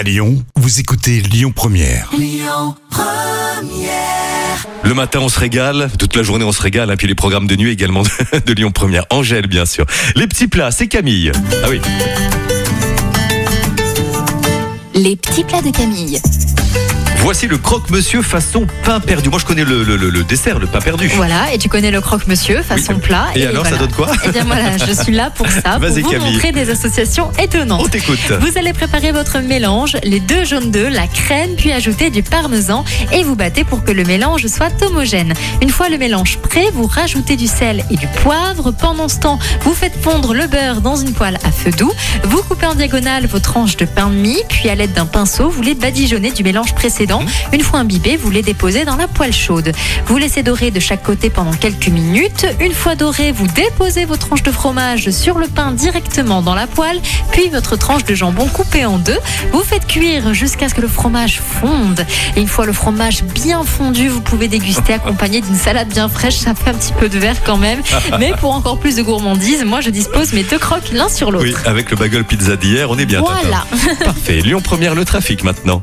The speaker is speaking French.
À Lyon, vous écoutez Lyon Première. Le matin, on se régale. Toute la journée, on se régale. Et puis les programmes de nuit également de, de Lyon Première. Angèle, bien sûr. Les petits plats, c'est Camille. Ah oui. Les petits plats de Camille. Voici le croque-monsieur façon pain perdu. Moi, je connais le, le- le- le dessert, le pain perdu. Voilà, et tu connais le croque-monsieur façon Oui. plat. Et alors, ça donne quoi Eh bien voilà, je suis là pour ça, pour vous Camille. montrer des associations étonnantes. On t'écoute. Vous allez préparer votre mélange, les deux jaunes d'œufs, la crème, puis ajouter du parmesan et vous battez pour que le mélange soit homogène. Une fois le mélange prêt, vous rajoutez du sel et du poivre. Pendant ce temps, vous faites fondre le beurre dans une poêle à feu doux. Vous coupez en diagonale vos tranches de pain de mie, puis à l'aide d'un pinceau, vous les badigeonnez du mélange précédent. Une fois imbibés, vous les déposez dans la poêle chaude. Vous laissez dorer de chaque côté pendant quelques minutes. Une fois doré, vous déposez vos tranches de fromage sur le pain directement dans la poêle, puis votre tranche de jambon coupée en deux. Vous faites cuire jusqu'à ce que le fromage fonde. Et une fois le fromage bien fondu, vous pouvez déguster accompagné d'une salade bien fraîche. Ça fait un petit peu de verre quand même. Mais pour encore plus de gourmandise, moi je dispose mes deux crocs l'un sur l'autre. Oui, avec le bagel pizza d'hier, on est bien. Tata. Voilà. Parfait. Lyon Première, le trafic maintenant.